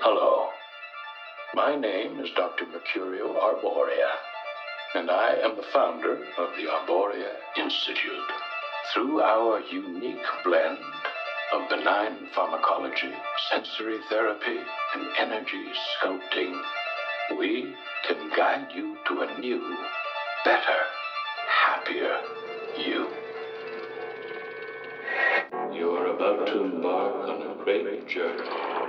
Hello. My name is Dr. Mercurio Arboria, and I am the founder of the Arboria Institute. Through our unique blend of benign pharmacology, sensory therapy, and energy sculpting, we can guide you to a new, better, happier you. You are about to embark on a great journey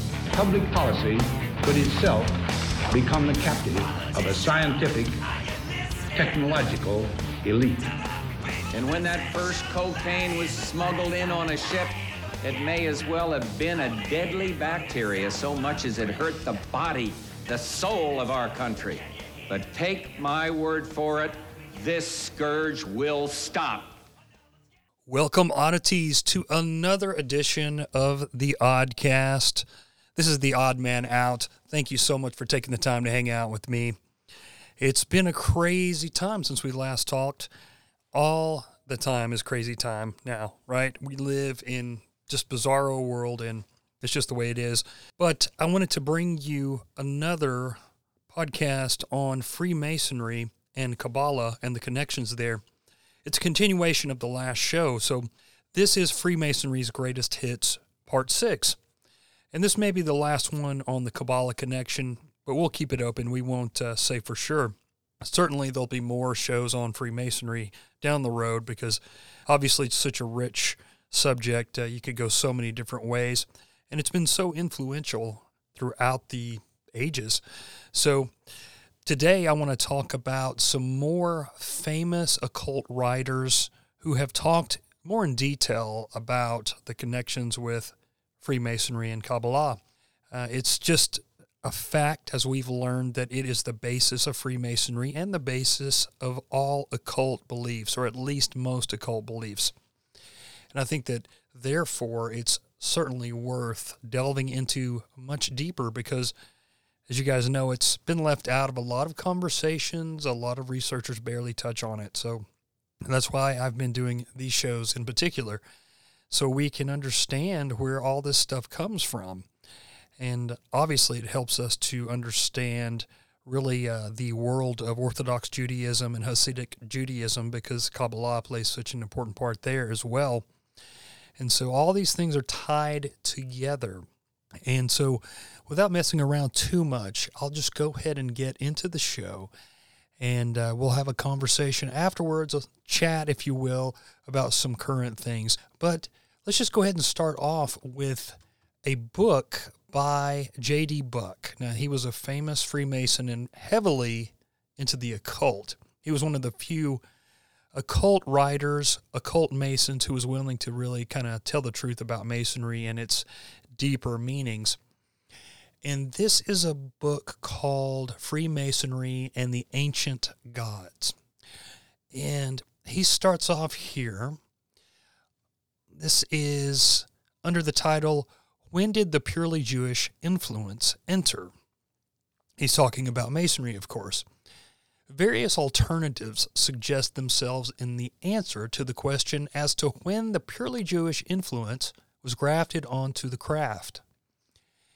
Public policy could itself become the captive of a scientific, technological elite. And when that first cocaine was smuggled in on a ship, it may as well have been a deadly bacteria so much as it hurt the body, the soul of our country. But take my word for it, this scourge will stop. Welcome, oddities, to another edition of the Oddcast. This is the odd man out. Thank you so much for taking the time to hang out with me. It's been a crazy time since we last talked. All the time is crazy time now, right? We live in just bizarro world and it's just the way it is. But I wanted to bring you another podcast on Freemasonry and Kabbalah and the connections there. It's a continuation of the last show. So this is Freemasonry's greatest hits, part six. And this may be the last one on the Kabbalah connection, but we'll keep it open. We won't uh, say for sure. Certainly, there'll be more shows on Freemasonry down the road because obviously it's such a rich subject. Uh, you could go so many different ways, and it's been so influential throughout the ages. So, today I want to talk about some more famous occult writers who have talked more in detail about the connections with Freemasonry and Kabbalah. Uh, it's just a fact, as we've learned, that it is the basis of Freemasonry and the basis of all occult beliefs, or at least most occult beliefs. And I think that therefore it's certainly worth delving into much deeper because, as you guys know, it's been left out of a lot of conversations. A lot of researchers barely touch on it. So that's why I've been doing these shows in particular so we can understand where all this stuff comes from. And obviously, it helps us to understand really uh, the world of Orthodox Judaism and Hasidic Judaism because Kabbalah plays such an important part there as well. And so all these things are tied together. And so, without messing around too much, I'll just go ahead and get into the show. And uh, we'll have a conversation afterwards, a chat, if you will, about some current things. But let's just go ahead and start off with a book by J.D. Buck. Now, he was a famous Freemason and heavily into the occult. He was one of the few occult writers, occult Masons who was willing to really kind of tell the truth about Masonry and its deeper meanings. And this is a book called Freemasonry and the Ancient Gods. And he starts off here this is under the title, When Did the Purely Jewish Influence Enter? He's talking about Masonry, of course. Various alternatives suggest themselves in the answer to the question as to when the purely Jewish influence was grafted onto the craft.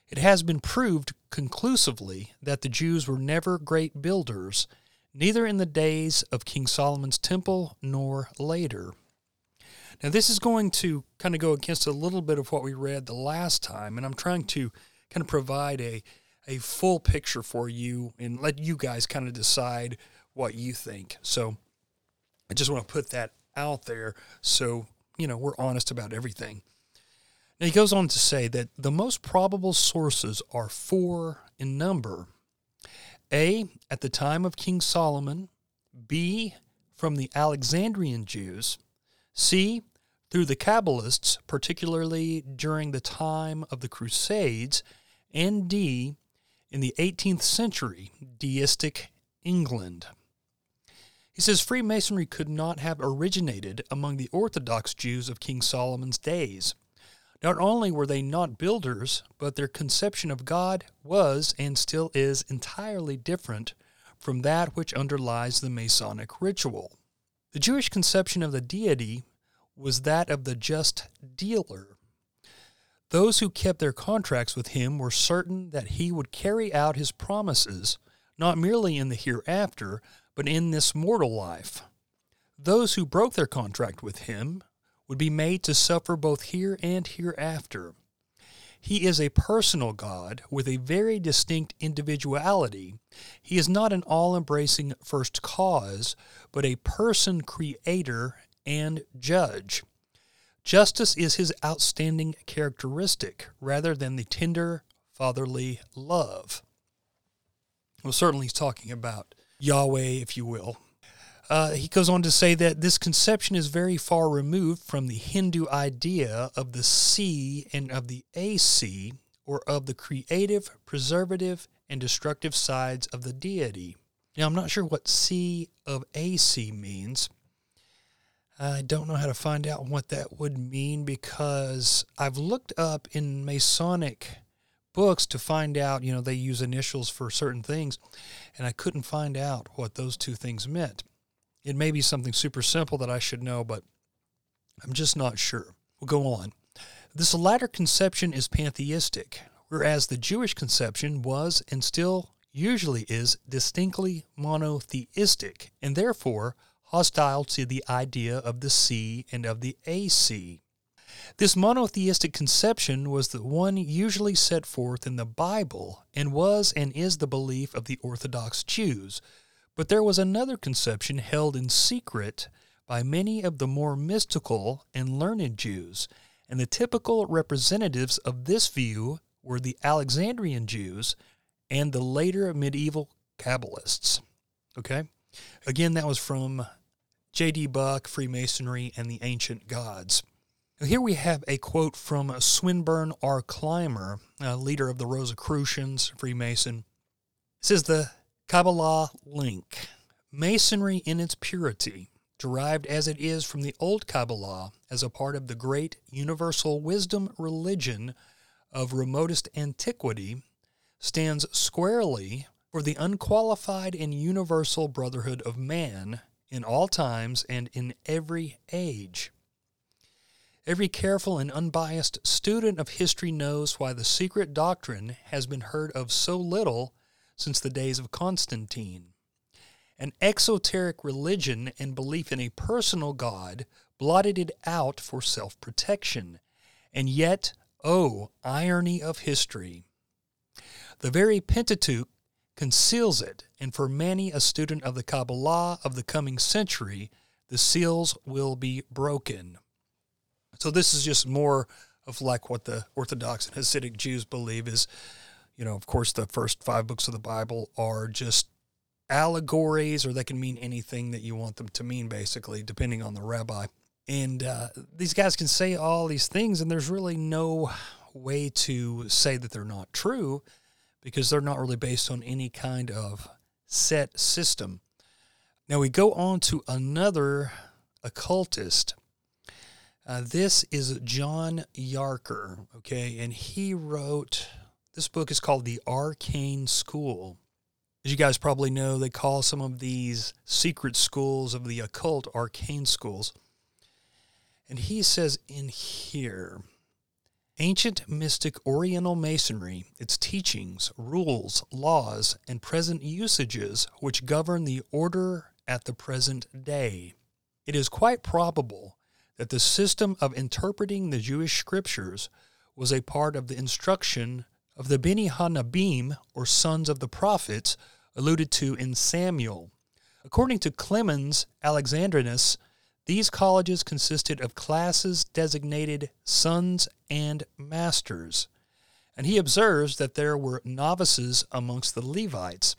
It has been proved conclusively that the Jews were never great builders, neither in the days of King Solomon's temple nor later. Now, this is going to kind of go against a little bit of what we read the last time, and I'm trying to kind of provide a, a full picture for you and let you guys kind of decide what you think. So I just want to put that out there so, you know, we're honest about everything. Now he goes on to say that the most probable sources are four in number. A, at the time of King Solomon, B, from the Alexandrian Jews, C, through the Kabbalists, particularly during the time of the Crusades, and D, in the 18th century, deistic England. He says Freemasonry could not have originated among the Orthodox Jews of King Solomon's days. Not only were they not builders, but their conception of God was and still is entirely different from that which underlies the Masonic ritual. The Jewish conception of the deity was that of the just dealer. Those who kept their contracts with him were certain that he would carry out his promises, not merely in the hereafter, but in this mortal life. Those who broke their contract with him would be made to suffer both here and hereafter. He is a personal God with a very distinct individuality. He is not an all embracing first cause, but a person creator and judge. Justice is his outstanding characteristic rather than the tender fatherly love. Well, certainly he's talking about Yahweh, if you will. Uh, he goes on to say that this conception is very far removed from the Hindu idea of the sea and of the AC, or of the creative, preservative, and destructive sides of the deity. Now, I'm not sure what C of AC means. I don't know how to find out what that would mean because I've looked up in Masonic books to find out, you know, they use initials for certain things, and I couldn't find out what those two things meant. It may be something super simple that I should know, but I'm just not sure. We'll go on. This latter conception is pantheistic, whereas the Jewish conception was and still usually is distinctly monotheistic, and therefore hostile to the idea of the sea and of the AC. This monotheistic conception was the one usually set forth in the Bible and was and is the belief of the Orthodox Jews, but there was another conception held in secret by many of the more mystical and learned Jews, and the typical representatives of this view were the Alexandrian Jews and the later medieval Kabbalists. Okay? Again, that was from J.D. Buck, Freemasonry, and the Ancient Gods. Here we have a quote from Swinburne R. Clymer, uh, leader of the Rosicrucians, Freemason. It says, The Kabbalah link. Masonry in its purity, derived as it is from the old Kabbalah as a part of the great universal wisdom religion of remotest antiquity, stands squarely for the unqualified and universal brotherhood of man in all times and in every age. Every careful and unbiased student of history knows why the secret doctrine has been heard of so little since the days of Constantine. An exoteric religion and belief in a personal God blotted it out for self protection. And yet, oh, irony of history! The very Pentateuch conceals it, and for many a student of the Kabbalah of the coming century, the seals will be broken. So, this is just more of like what the Orthodox and Hasidic Jews believe is you know, of course, the first five books of the Bible are just allegories, or they can mean anything that you want them to mean, basically, depending on the rabbi. And uh, these guys can say all these things, and there's really no way to say that they're not true because they're not really based on any kind of set system. Now we go on to another occultist. Uh, this is John Yarker, okay, and he wrote this book is called The Arcane School. As you guys probably know, they call some of these secret schools of the occult arcane schools. And he says in here ancient mystic Oriental Masonry, its teachings, rules, laws, and present usages which govern the order at the present day. It is quite probable that the system of interpreting the Jewish scriptures was a part of the instruction of the Beni Hanabim, or sons of the prophets, alluded to in Samuel. According to Clemens Alexandrinus, these colleges consisted of classes designated sons and masters. And he observes that there were novices amongst the Levites,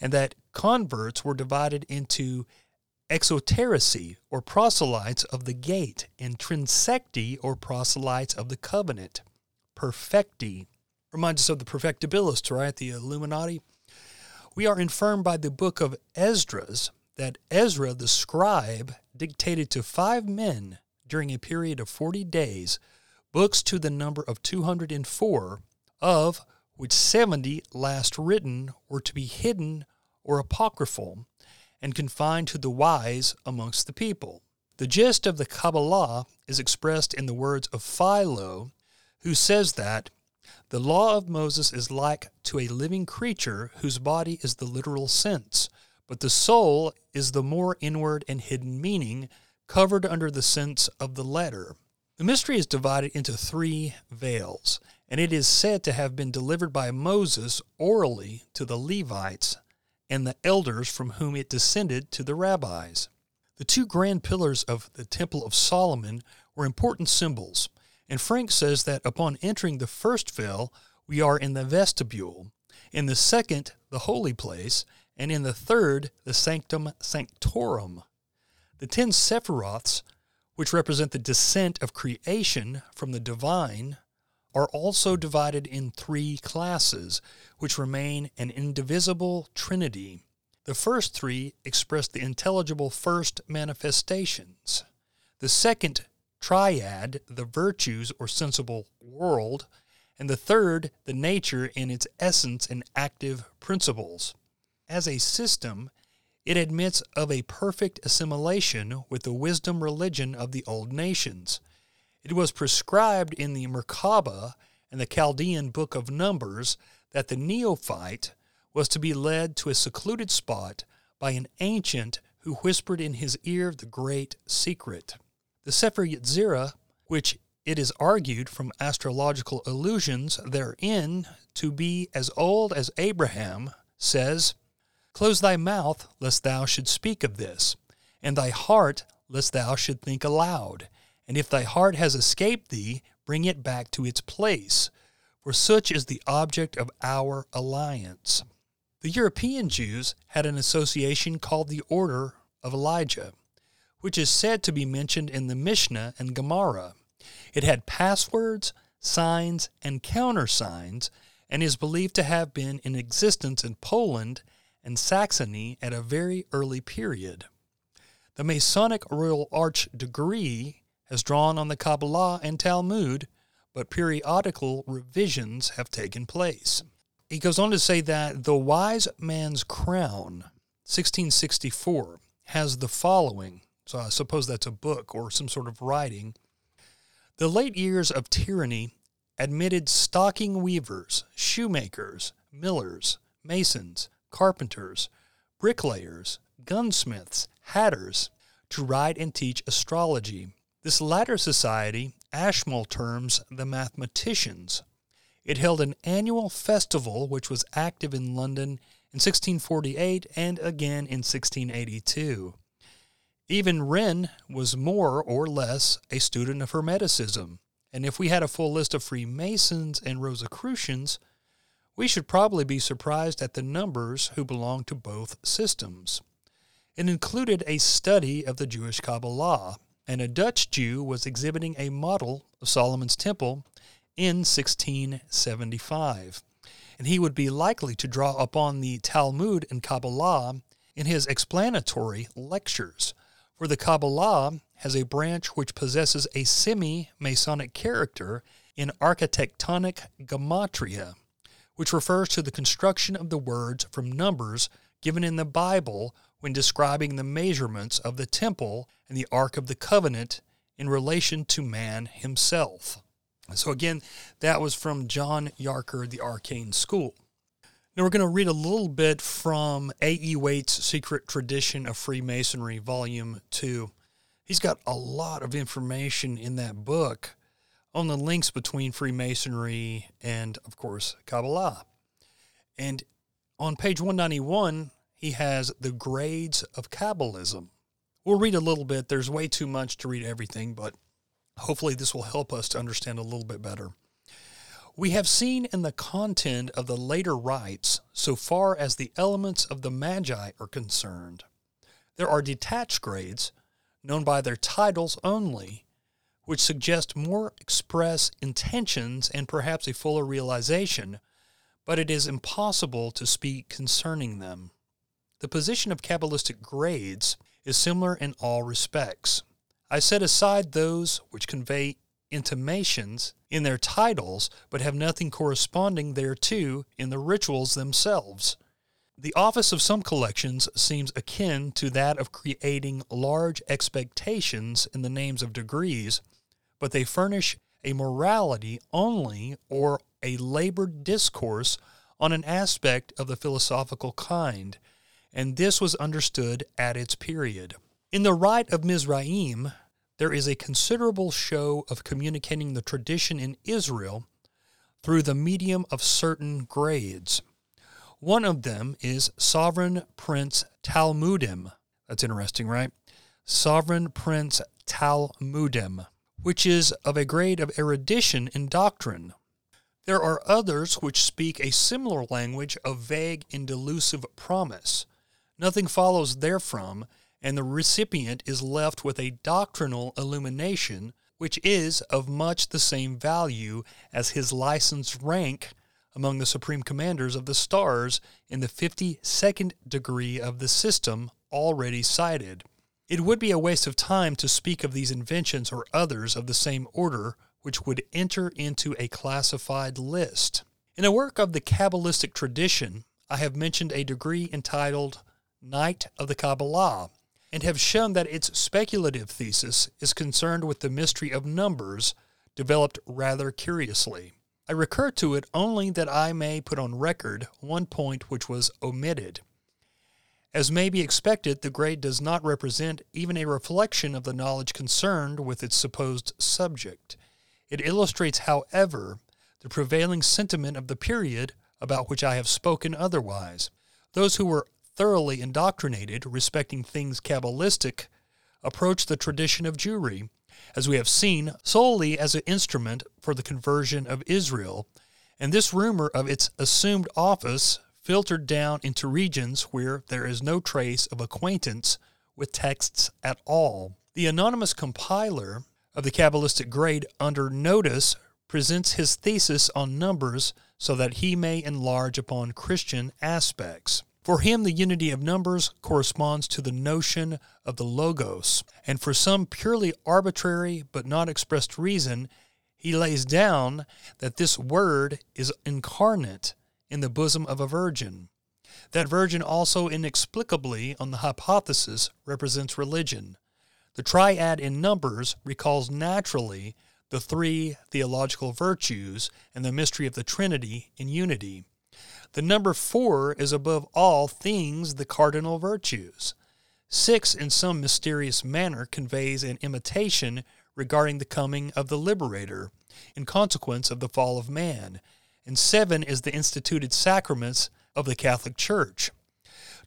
and that converts were divided into exoterici, or proselytes of the gate, and trinsecti, or proselytes of the covenant. Perfecti. Reminds us of the perfectibilists, right? The Illuminati. We are infirmed by the book of Esdras that Ezra the scribe dictated to five men during a period of 40 days books to the number of 204, of which 70 last written were to be hidden or apocryphal and confined to the wise amongst the people. The gist of the Kabbalah is expressed in the words of Philo, who says that the law of Moses is like to a living creature whose body is the literal sense, but the soul is the more inward and hidden meaning covered under the sense of the letter. The mystery is divided into three veils, and it is said to have been delivered by Moses orally to the Levites and the elders from whom it descended to the rabbis. The two grand pillars of the Temple of Solomon were important symbols, and Franck says that upon entering the first veil, we are in the vestibule, in the second, the holy place, and in the third, the sanctum sanctorum. The ten Sephiroths, which represent the descent of creation from the divine, are also divided in three classes, which remain an indivisible trinity. The first three express the intelligible first manifestations. The second triad, the virtues or sensible world, and the third, the nature in its essence and active principles. As a system, it admits of a perfect assimilation with the wisdom religion of the old nations. It was prescribed in the Merkaba and the Chaldean Book of Numbers that the neophyte was to be led to a secluded spot by an ancient who whispered in his ear the great secret. The Sefer Yetzirah, which it is argued from astrological allusions therein to be as old as Abraham, says, Close thy mouth, lest thou should speak of this, and thy heart, lest thou should think aloud. And if thy heart has escaped thee, bring it back to its place, for such is the object of our alliance. The European Jews had an association called the Order of Elijah, which is said to be mentioned in the Mishnah and Gemara. It had passwords, signs, and countersigns, and is believed to have been in existence in Poland and Saxony at a very early period. The Masonic Royal Arch degree has drawn on the Kabbalah and Talmud, but periodical revisions have taken place. He goes on to say that the Wise Man's Crown, 1664, has the following. So I suppose that's a book or some sort of writing. The late years of tyranny admitted stocking weavers, shoemakers, millers, masons, carpenters, bricklayers, gunsmiths, hatters to write and teach astrology. This latter society Ashmole terms the mathematicians. It held an annual festival which was active in London in 1648 and again in 1682. Even Wren was more or less a student of Hermeticism, and if we had a full list of Freemasons and Rosicrucians, we should probably be surprised at the numbers who belonged to both systems. It included a study of the Jewish Kabbalah, and a Dutch Jew was exhibiting a model of Solomon's Temple in 1675. And he would be likely to draw upon the Talmud and Kabbalah in his explanatory lectures, for the Kabbalah has a branch which possesses a semi Masonic character in architectonic gematria, which refers to the construction of the words from numbers given in the Bible when describing the measurements of the temple and the Ark of the Covenant in relation to man himself. So, again, that was from John Yarker, The Arcane School. Now, we're going to read a little bit from A.E. Waite's Secret Tradition of Freemasonry, Volume 2. He's got a lot of information in that book on the links between Freemasonry and, of course, Kabbalah. And on page 191, he has the grades of Kabbalism. We'll read a little bit. There's way too much to read everything, but hopefully this will help us to understand a little bit better. We have seen in the content of the later rites, so far as the elements of the Magi are concerned, there are detached grades, known by their titles only, which suggest more express intentions and perhaps a fuller realization, but it is impossible to speak concerning them. The position of Kabbalistic grades is similar in all respects. I set aside those which convey intimations in their titles, but have nothing corresponding thereto in the rituals themselves. The office of some collections seems akin to that of creating large expectations in the names of degrees, but they furnish a morality only or a labored discourse on an aspect of the philosophical kind, and this was understood at its period. In the Rite of Mizraim, there is a considerable show of communicating the tradition in Israel through the medium of certain grades. One of them is Sovereign Prince Talmudim. That's interesting, right? Sovereign Prince Talmudim, which is of a grade of erudition in doctrine. There are others which speak a similar language of vague and delusive promise. Nothing follows therefrom, and the recipient is left with a doctrinal illumination which is of much the same value as his licensed rank among the supreme commanders of the stars in the 52nd degree of the system already cited. It would be a waste of time to speak of these inventions or others of the same order which would enter into a classified list. In a work of the Kabbalistic tradition, I have mentioned a degree entitled Knight of the Kabbalah, and have shown that its speculative thesis is concerned with the mystery of numbers, developed rather curiously. I recur to it only that I may put on record one point which was omitted. As may be expected, the grade does not represent even a reflection of the knowledge concerned with its supposed subject. It illustrates, however, the prevailing sentiment of the period about which I have spoken otherwise. Those who were thoroughly indoctrinated respecting things Kabbalistic approached the tradition of Jewry, as we have seen, solely as an instrument for the conversion of Israel, and this rumor of its assumed office filtered down into regions where there is no trace of acquaintance with texts at all. The anonymous compiler of the Kabbalistic grade under notice presents his thesis on numbers so that he may enlarge upon Christian aspects. For him, the unity of numbers corresponds to the notion of the Logos, and for some purely arbitrary but not expressed reason, he lays down that this word is incarnate in the bosom of a virgin. That virgin also inexplicably, on the hypothesis, represents religion. The triad in Numbers recalls naturally the three theological virtues and the mystery of the Trinity in unity. The number four is above all things the cardinal virtues. Six, in some mysterious manner, conveys an imitation regarding the coming of the liberator in consequence of the fall of man, and seven is the instituted sacraments of the Catholic Church.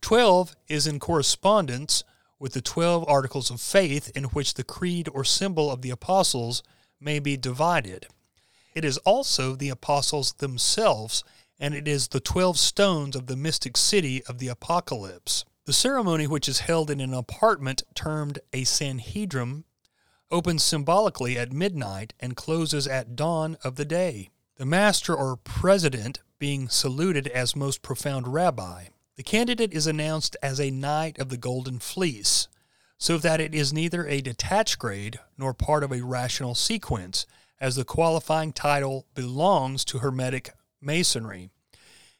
Twelve is in correspondence with the twelve articles of faith in which the creed or symbol of the apostles may be divided. It is also the apostles themselves, and it is the twelve stones of the mystic city of the Apocalypse. The ceremony, which is held in an apartment termed a Sanhedrim, opens symbolically at midnight and closes at dawn of the day the master or president being saluted as most profound rabbi. The candidate is announced as a knight of the golden fleece, so that it is neither a detached grade nor part of a rational sequence, as the qualifying title belongs to Hermetic Masonry.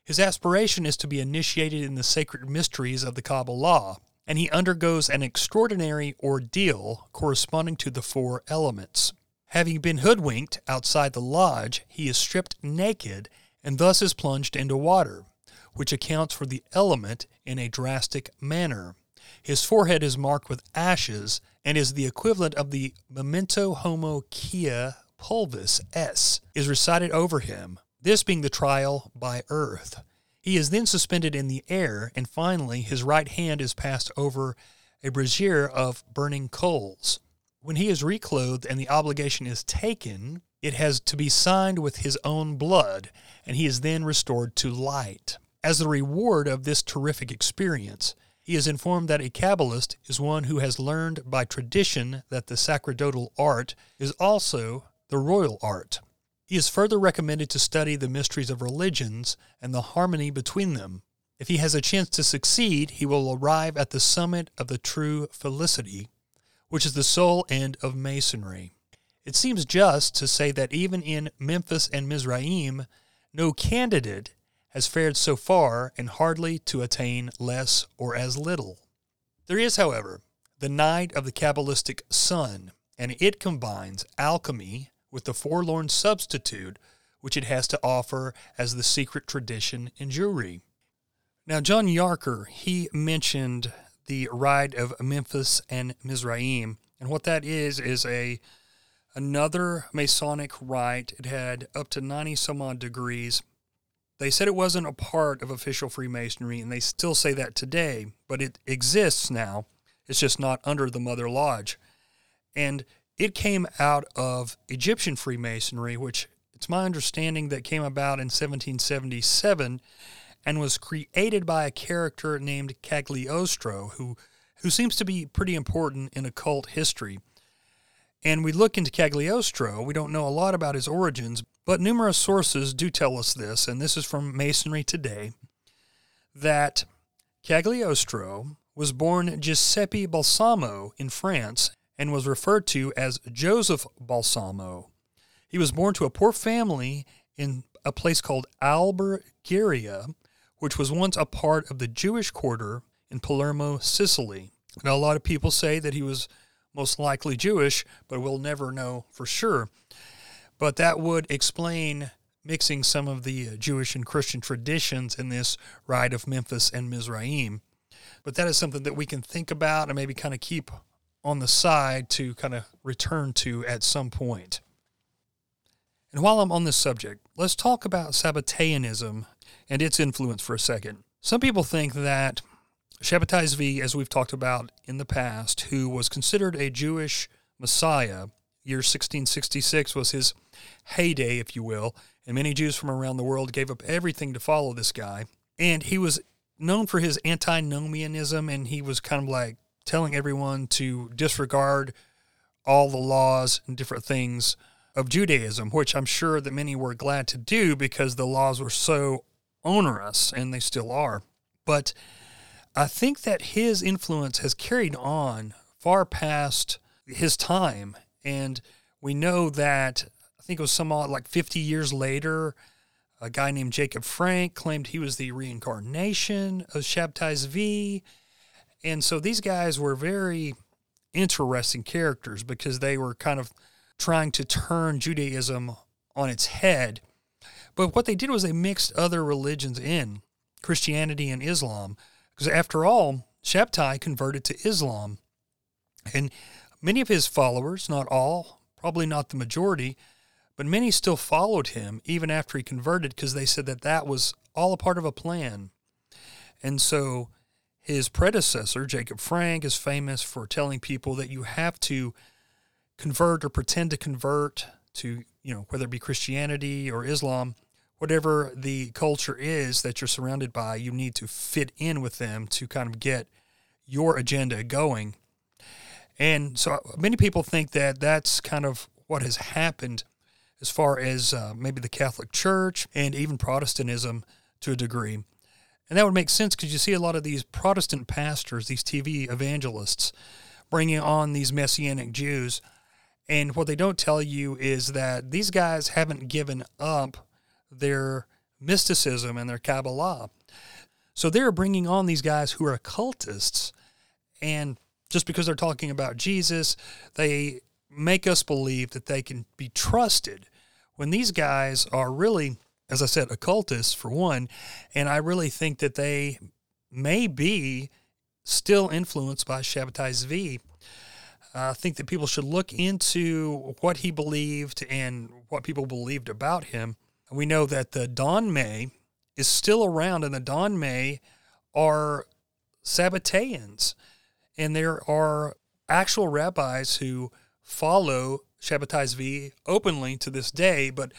His aspiration is to be initiated in the sacred mysteries of the Kabbalah, and he undergoes an extraordinary ordeal corresponding to the four elements. Having been hoodwinked outside the lodge, he is stripped naked and thus is plunged into water, which accounts for the element in a drastic manner. His forehead is marked with ashes and is the equivalent of the memento homo quia Pulvis es, is recited over him, this being the trial by earth. He is then suspended in the air, and finally his right hand is passed over a brazier of burning coals. When he is reclothed and the obligation is taken, it has to be signed with his own blood, and he is then restored to light. As the reward of this terrific experience, he is informed that a Kabbalist is one who has learned by tradition that the sacerdotal art is also the royal art. He is further recommended to study the mysteries of religions and the harmony between them. If he has a chance to succeed, he will arrive at the summit of the true felicity, which is the sole end of Masonry. It seems just to say that even in Memphis and Mizraim, no candidate has fared so far and hardly to attain less or as little. There is, however, the Knight of the Kabbalistic Sun, and it combines alchemy with the forlorn substitute which it has to offer as the secret tradition in Jewry. Now, John Yarker, he mentioned the rite of Memphis and Mizraim, and what that is is a another Masonic rite. It had up to 90 some odd degrees. They said it wasn't a part of official Freemasonry, and they still say that today, but it exists now. It's just not under the Mother Lodge. And it came out of Egyptian Freemasonry, which it's my understanding that came about in 1777 and was created by a character named Cagliostro, who, who seems to be pretty important in occult history. And we look into Cagliostro. We don't know a lot about his origins, but numerous sources do tell us this, and this is from Masonry Today, that Cagliostro was born Giuseppe Balsamo in France and was referred to as Joseph Balsamo. He was born to a poor family in a place called Albergheria, which was once a part of the Jewish quarter in Palermo, Sicily. Now, a lot of people say that he was most likely Jewish, but we'll never know for sure. But that would explain mixing some of the uh, Jewish and Christian traditions in this rite of Memphis and Mizraim. But that is something that we can think about and maybe kind of keep on the side to kind of return to at some point. And while I'm on this subject, let's talk about Sabbateanism and its influence for a second. Some people think that Shabbatai Zvi, as we've talked about in the past, who was considered a Jewish Messiah, year 1666 was his heyday, if you will, and many Jews from around the world gave up everything to follow this guy. And he was known for his antinomianism, and he was kind of like telling everyone to disregard all the laws and different things of Judaism, which I'm sure that many were glad to do because the laws were so onerous, and they still are. But I think that his influence has carried on far past his time. And we know that, I think it was somewhat like 50 years later, a guy named Jacob Frank claimed he was the reincarnation of Shabtai Zvi. And so these guys were very interesting characters because they were kind of trying to turn Judaism on its head. But what they did was they mixed other religions in, Christianity and Islam, because after all, Shabtai converted to Islam. And many of his followers, not all, probably not the majority, but many still followed him even after he converted because they said that that was all a part of a plan. And so his predecessor, Jacob Frank, is famous for telling people that you have to convert or pretend to convert to, you know, whether it be Christianity or Islam, whatever the culture is that you're surrounded by, you need to fit in with them to kind of get your agenda going. And so many people think that that's kind of what has happened as far as uh, maybe the Catholic Church and even Protestantism to a degree. And that would make sense because you see a lot of these Protestant pastors, these TV evangelists, bringing on these Messianic Jews and what they don't tell you is that these guys haven't given up their mysticism and their Kabbalah. So they're bringing on these guys who are occultists. And just because they're talking about Jesus, they make us believe that they can be trusted when these guys are really, as I said, occultists for one. And I really think that they may be still influenced by Shabbatai Zvi I think that people should look into what he believed and what people believed about him. We know that the Dönmeh is still around, and the Dönmeh are Sabbateans. And there are actual rabbis who follow Shabbatai Zvi openly to this day, but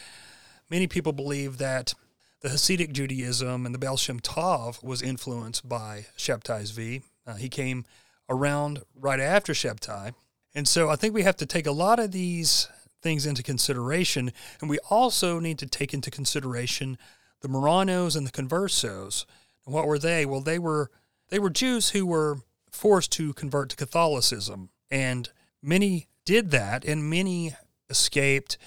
many people believe that the Hasidic Judaism and the Baal Shem Tov was influenced by Shabbatai Zvi. Uh, he came around right after Shabbatai. And so I think we have to take a lot of these things into consideration. And we also need to take into consideration the Marranos and the Conversos. And what were they? Well, they were they were Jews who were forced to convert to Catholicism. And many did that, and many escaped,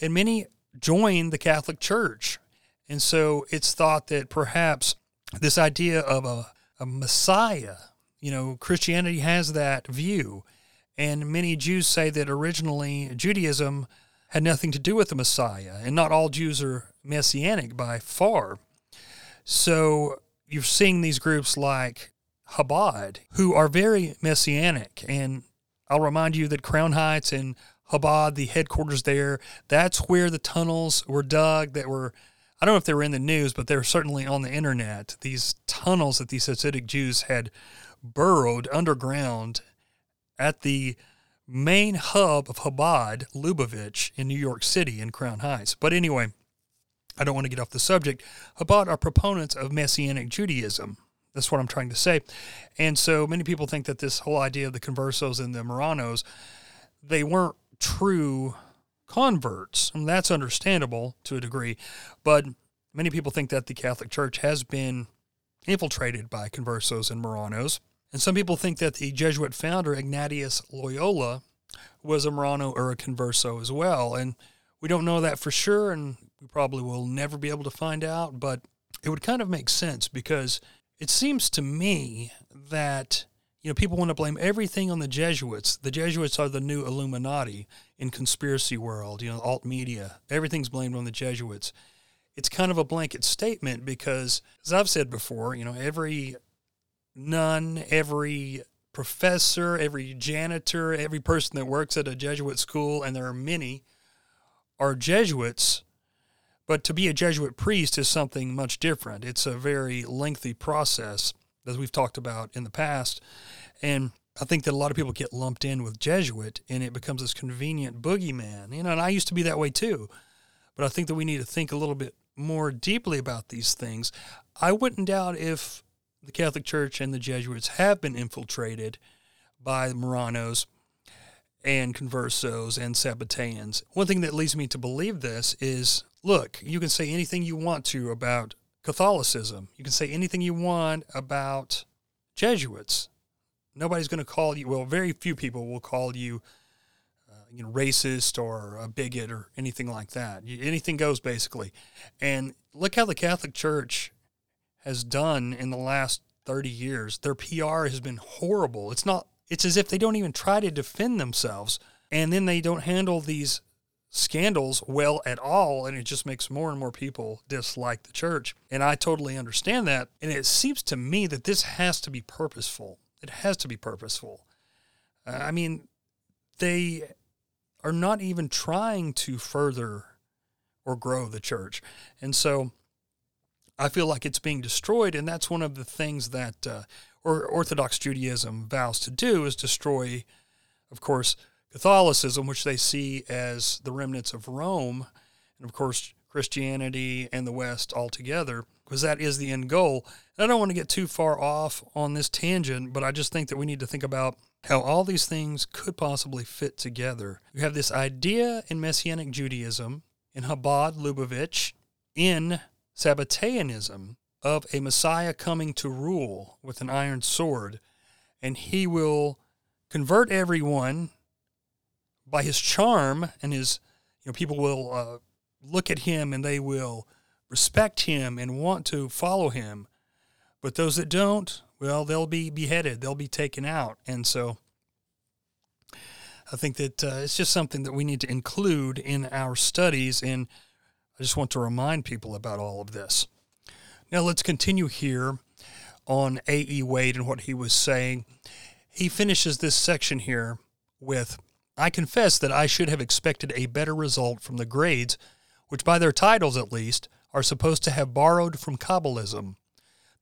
and many joined the Catholic Church. And so it's thought that perhaps this idea of a, a Messiah, you know, Christianity has that view. And many Jews say that originally Judaism had nothing to do with the Messiah, and not all Jews are messianic by far. So you're seeing these groups like Chabad, who are very messianic. And I'll remind you that Crown Heights and Chabad, the headquarters there, that's where the tunnels were dug that were, I don't know if they were in the news, but they're certainly on the internet. These tunnels that these Hasidic Jews had burrowed underground at the main hub of Chabad, Lubavitch, in New York City in Crown Heights. But anyway, I don't want to get off the subject. Chabad are proponents of Messianic Judaism. That's what I'm trying to say. And so many people think that this whole idea of the conversos and the Marranos, they weren't true converts. And that's understandable to a degree. But many people think that the Catholic Church has been infiltrated by conversos and Marranos. And some people think that the Jesuit founder, Ignatius Loyola, was a Marrano or a converso as well. And we don't know that for sure, and we probably will never be able to find out, but it would kind of make sense because it seems to me that you know people want to blame everything on the Jesuits. The Jesuits are the new Illuminati in conspiracy world. You know, alt media. Everything's blamed on the Jesuits. It's kind of a blanket statement because, as I've said before, you know, every nun, every professor, every janitor, every person that works at a Jesuit school, and there are many, are Jesuits but to be a Jesuit priest is something much different. It's a very lengthy process, as we've talked about in the past. And I think that a lot of people get lumped in with Jesuit and it becomes this convenient boogeyman. You know, and I used to be that way too. But I think that we need to think a little bit more deeply about these things. I wouldn't doubt if the Catholic Church and the Jesuits have been infiltrated by Marranos and Conversos and Sabbateans. One thing that leads me to believe this is look, you can say anything you want to about Catholicism. You can say anything you want about Jesuits. Nobody's going to call you, well, very few people will call you, uh, you know, racist or a bigot or anything like that. Anything goes, basically. And look how the Catholic Church has done in the last 30 years. Their PR has been horrible. It's not it's as if they don't even try to defend themselves and then they don't handle these scandals well at all and it just makes more and more people dislike the church. And i totally understand that. And it seems to me that this has to be purposeful. It has to be purposeful. Uh, i mean they are not even trying to further or grow the church. And so i feel like it's being destroyed and that's one of the things that uh, or Orthodox Judaism vows to do is destroy, of course, Catholicism, which they see as the remnants of Rome, and of course, Christianity and the West altogether, because that is the end goal. And I don't want to get too far off on this tangent, but I just think that we need to think about how all these things could possibly fit together. You have this idea in Messianic Judaism, in Chabad Lubavitch, in Sabbateanism, of a Messiah coming to rule with an iron sword, and he will convert everyone by his charm and his you know people will uh, look at him and they will respect him and want to follow him but those that don't well they'll be beheaded they'll be taken out and so i think that uh, it's just something that we need to include in our studies and i just want to remind people about all of this now let's continue here on A.E. Waite and what he was saying. He finishes this section here with I confess that I should have expected a better result from the grades, which, by their titles at least, are supposed to have borrowed from Kabbalism.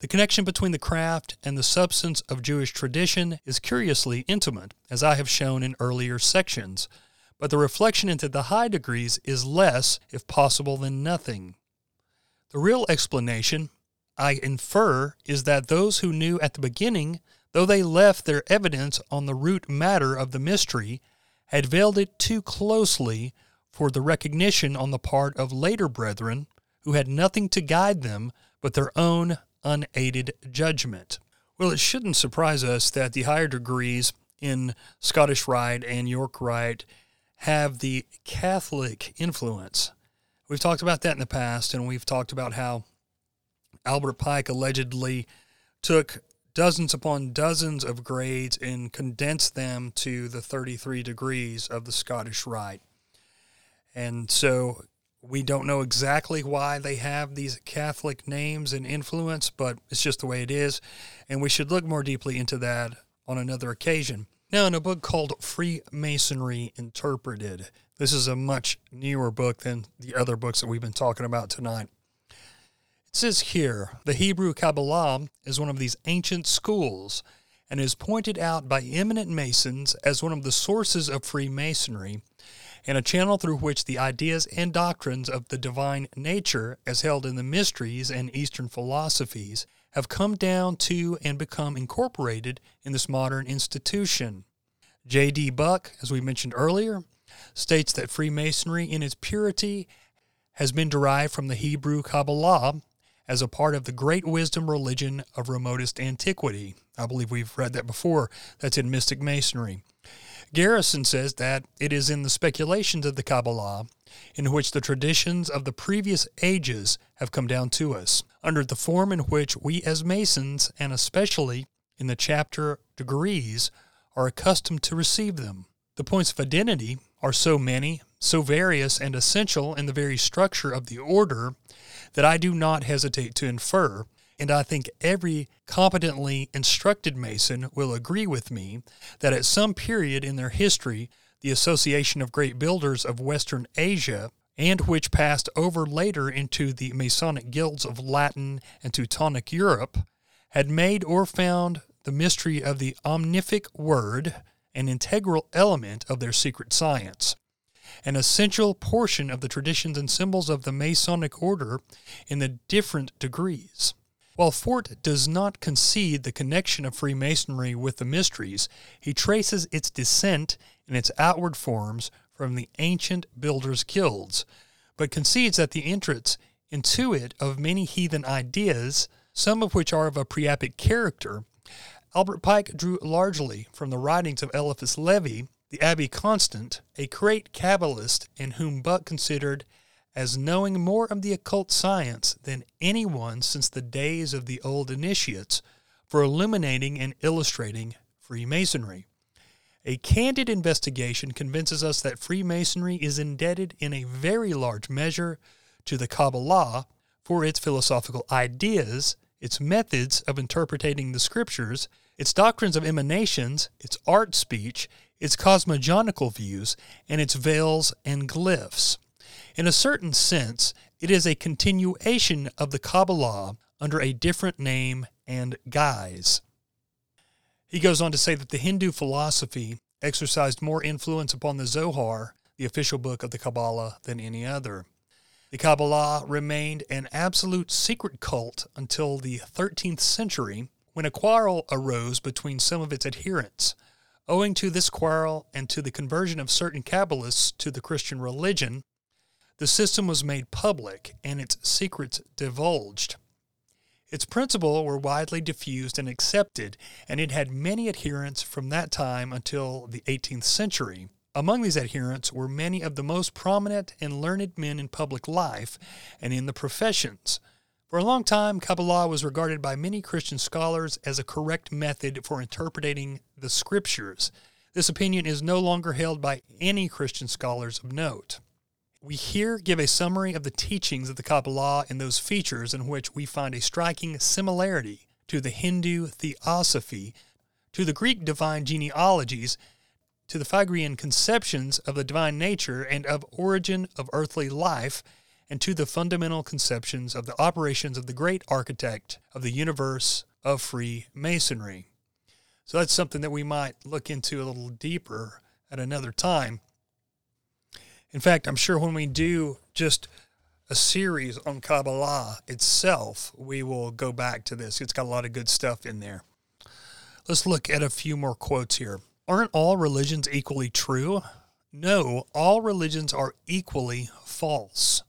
The connection between the craft and the substance of Jewish tradition is curiously intimate, as I have shown in earlier sections, but the reflection into the high degrees is less, if possible, than nothing. The real explanation, I infer, is that those who knew at the beginning, though they left their evidence on the root matter of the mystery, had veiled it too closely for the recognition on the part of later brethren who had nothing to guide them but their own unaided judgment. Well, it shouldn't surprise us that the higher degrees in Scottish Rite and York Rite have the Catholic influence. We've talked about that in the past, and we've talked about how Albert Pike allegedly took dozens upon dozens of grades and condensed them to the 33 degrees of the Scottish Rite. And so we don't know exactly why they have these Catholic names and influence, but it's just the way it is. And we should look more deeply into that on another occasion. Now, in a book called Freemasonry Interpreted, this is a much newer book than the other books that we've been talking about tonight. It says here the Hebrew Kabbalah is one of these ancient schools and is pointed out by eminent Masons as one of the sources of Freemasonry and a channel through which the ideas and doctrines of the divine nature, as held in the mysteries and Eastern philosophies, have come down to and become incorporated in this modern institution. J.D. Buck, as we mentioned earlier, states that Freemasonry in its purity has been derived from the Hebrew Kabbalah as a part of the great wisdom religion of remotest antiquity. I believe we've read that before. That's in Mystic Masonry. Garrison says that it is in the speculations of the Kabbalah in which the traditions of the previous ages have come down to us, under the form in which we as Masons, and especially in the chapter degrees, are accustomed to receive them. The points of identity are so many, so various, and essential in the very structure of the order that I do not hesitate to infer and I think every competently instructed Mason will agree with me that at some period in their history, the Association of Great Builders of Western Asia, and which passed over later into the Masonic guilds of Latin and Teutonic Europe, had made or found the mystery of the omnific word an integral element of their secret science, an essential portion of the traditions and symbols of the Masonic order in the different degrees. While Fort does not concede the connection of Freemasonry with the mysteries, he traces its descent in its outward forms from the ancient builders' guilds, but concedes that the entrance into it of many heathen ideas, some of which are of a priapic character, Albert Pike drew largely from the writings of Eliphas Levi, the Abbé Constant, a great Kabbalist in whom Buck considered as knowing more of the occult science than anyone since the days of the old initiates for illuminating and illustrating Freemasonry. A candid investigation convinces us that Freemasonry is indebted in a very large measure to the Kabbalah for its philosophical ideas, its methods of interpreting the scriptures, its doctrines of emanations, its art speech, its cosmogonical views, and its veils and glyphs. In a certain sense, it is a continuation of the Kabbalah under a different name and guise. He goes on to say that the Hindu philosophy exercised more influence upon the Zohar, the official book of the Kabbalah, than any other. The Kabbalah remained an absolute secret cult until the 13th century, when a quarrel arose between some of its adherents. Owing to this quarrel and to the conversion of certain Kabbalists to the Christian religion, the system was made public and its secrets divulged. Its principles were widely diffused and accepted, and it had many adherents from that time until the 18th century. Among these adherents were many of the most prominent and learned men in public life and in the professions. For a long time, Kabbalah was regarded by many Christian scholars as a correct method for interpreting the scriptures. This opinion is no longer held by any Christian scholars of note. We here give a summary of the teachings of the Kabbalah and those features in which we find a striking similarity to the Hindu theosophy, to the Greek divine genealogies, to the Phagrian conceptions of the divine nature and of origin of earthly life, and to the fundamental conceptions of the operations of the great architect of the universe of Freemasonry. So that's something that we might look into a little deeper at another time. In fact, I'm sure when we do just a series on Kabbalah itself, we will go back to this. It's got a lot of good stuff in there. Let's look at a few more quotes here. Aren't all religions equally true? No, all religions are equally false.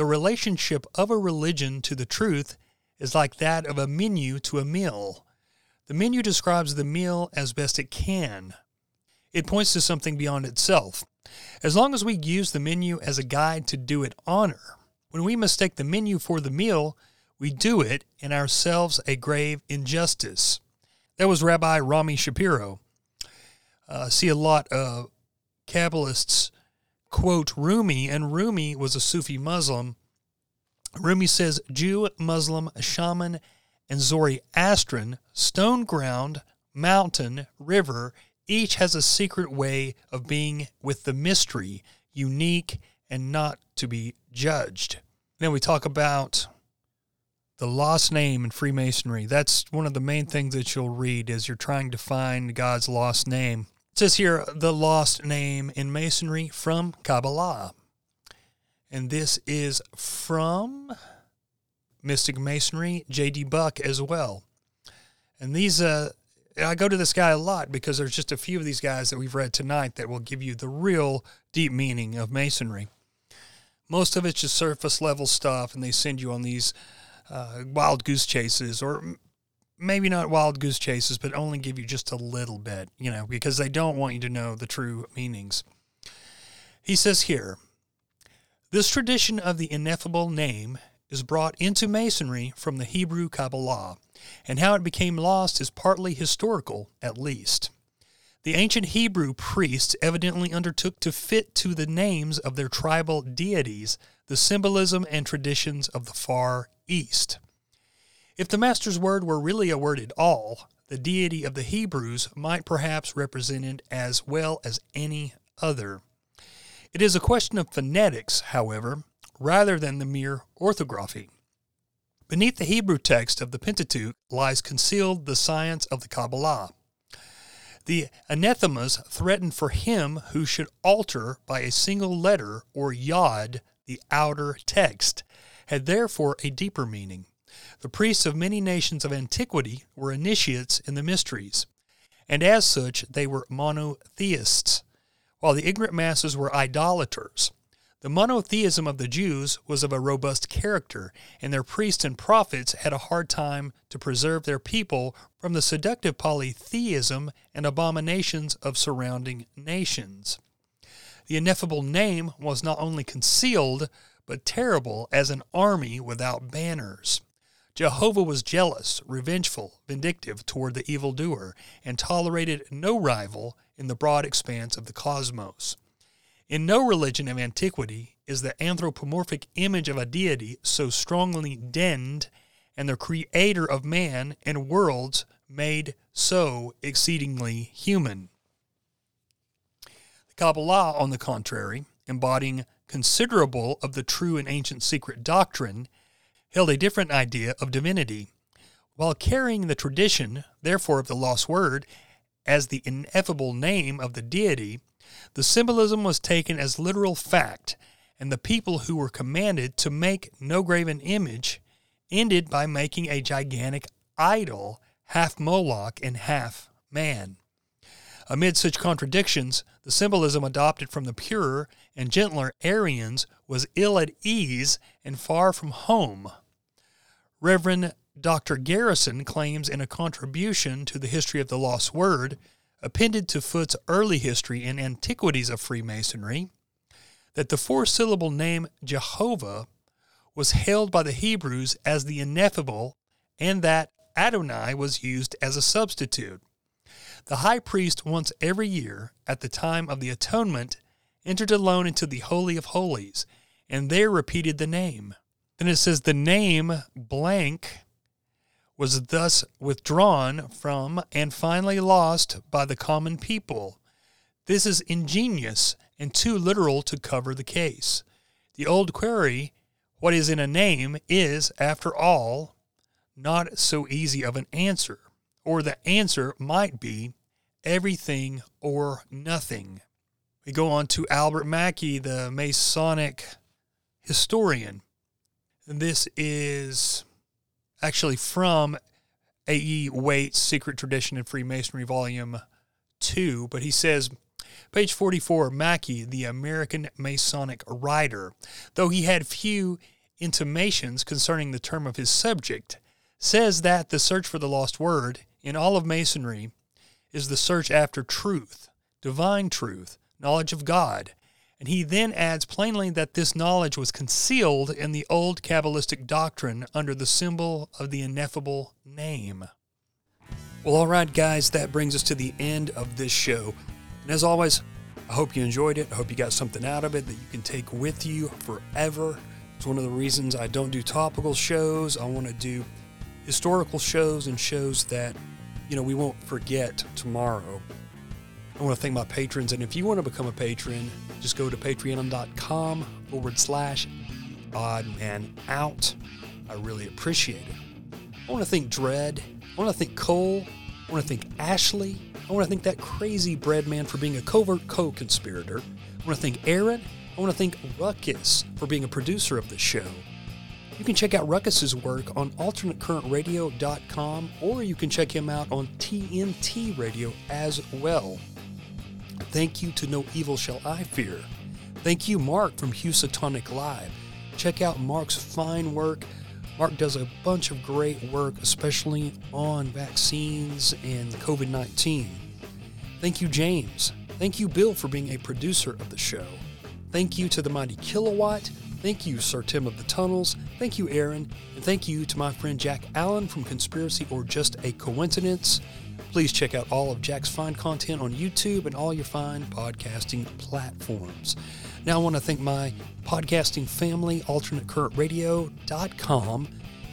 The relationship of a religion to the truth is like that of a menu to a meal. The menu describes the meal as best it can. It points to something beyond itself. As long as we use the menu as a guide to do it honor, when we mistake the menu for the meal, we do it in ourselves a grave injustice. That was Rabbi Rami Shapiro. Uh, see a lot of Kabbalists quote Rumi, and Rumi was a Sufi Muslim. Rumi says Jew, Muslim, shaman, and Zoroastrian, stone ground, mountain, river, each has a secret way of being with the mystery, unique and not to be judged. Then we talk about the lost name in Freemasonry. That's one of the main things that you'll read as you're trying to find God's lost name. Says here, the lost name in Masonry from Kabbalah. And this is from Mystic Masonry, J.D. Buck as well. And these, uh, I go to this guy a lot because there's just a few of these guys that we've read tonight that will give you the real deep meaning of Masonry. Most of it's just surface level stuff, and they send you on these uh, wild goose chases, or maybe not wild goose chases, but only give you just a little bit, you know, because they don't want you to know the true meanings. He says here, this tradition of the ineffable name is brought into Masonry from the Hebrew Kabbalah, and how it became lost is partly historical, at least. The ancient Hebrew priests evidently undertook to fit to the names of their tribal deities the symbolism and traditions of the Far East. If the Master's word were really a word at all, the deity of the Hebrews might perhaps represent it as well as any other. It is a question of phonetics, however, rather than the mere orthography. Beneath the Hebrew text of the Pentateuch lies concealed the science of the Kabbalah. The anathemas threaten for him who should alter by a single letter or yod the outer text, had therefore a deeper meaning. The priests of many nations of antiquity were initiates in the mysteries, and as such they were monotheists, while the ignorant masses were idolaters. The monotheism of the Jews was of a robust character, and their priests and prophets had a hard time to preserve their people from the seductive polytheism and abominations of surrounding nations. The ineffable name was not only concealed, but terrible as an army without banners. Jehovah was jealous, revengeful, vindictive toward the evildoer, and tolerated no rival in the broad expanse of the cosmos. In no religion of antiquity is the anthropomorphic image of a deity so strongly denned, and the creator of man and worlds made so exceedingly human. The Kabbalah, on the contrary, embodying considerable of the true and ancient secret doctrine, held a different idea of divinity. While carrying the tradition, therefore, of the lost word as the ineffable name of the deity, the symbolism was taken as literal fact, and the people who were commanded to make no graven image ended by making a gigantic idol, half Moloch and half man. Amid such contradictions, the symbolism adopted from the purer and gentler Aryans was ill at ease and far from home. Reverend Dr. Garrison claims in a contribution to the history of the lost word appended to Fort's early history and antiquities of Freemasonry that the four syllable name Jehovah was hailed by the Hebrews as the ineffable and that Adonai was used as a substitute. The high priest once every year, at the time of the atonement, entered alone into the Holy of Holies and there repeated the name. Then it says the name blank was thus withdrawn from and finally lost by the common people. This is ingenious and too literal to cover the case. The old query, what is in a name, is, after all, not so easy of an answer, or the answer might be everything or nothing. We go on to Albert Mackey, the Masonic historian. And this is actually from A.E. Waite's Secret Tradition in Freemasonry, Volume 2. But he says, page 44, Mackey, the American Masonic writer, though he had few intimations concerning the term of his subject, says that the search for the lost word in all of Masonry is the search after truth, divine truth, knowledge of God. And he then adds plainly that this knowledge was concealed in the old Kabbalistic doctrine under the symbol of the ineffable name. Well, all right, guys, that brings us to the end of this show. And as always, I hope you enjoyed it. I hope you got something out of it that you can take with you forever. It's one of the reasons I don't do topical shows. I want to do historical shows and shows that, you know, we won't forget tomorrow. I want to thank my patrons. And if you want to become a patron, just go to patreon.com forward slash odd man out. I really appreciate it. I want to thank Dread. I want to thank Cole. I want to thank Ashley. I want to thank that crazy bread man for being a covert co conspirator. I want to thank Aaron. I want to thank Ruckus for being a producer of the show. You can check out Ruckus's work on alternatecurrentradio.com or you can check him out on TNT Radio as well. Thank you to No Evil Shall I Fear. Thank you, Mark from Housatonic Live. Check out Mark's fine work. Mark does a bunch of great work, especially on vaccines and COVID 19. Thank you, James. Thank you, Bill, for being a producer of the show. Thank you to the Mighty Kilowatt. Thank you, Sir Tim of the Tunnels. Thank you, Aaron. And thank you to my friend Jack Allen from Conspiracy or Just a Coincidence. Please check out all of Jack's fine content on YouTube and all your fine podcasting platforms. Now, I want to thank my podcasting family, alternatecurrentradio.com.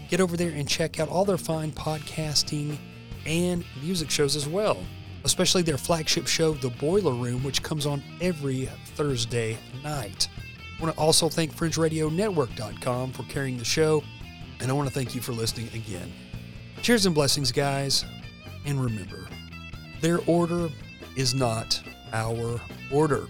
Get over there and check out all their fine podcasting and music shows as well, especially their flagship show, The Boiler Room, which comes on every Thursday night. I want to also thank FringeRadioNetwork.com for carrying the show, and I want to thank you for listening again. Cheers and blessings, guys, and remember, their order is not our order.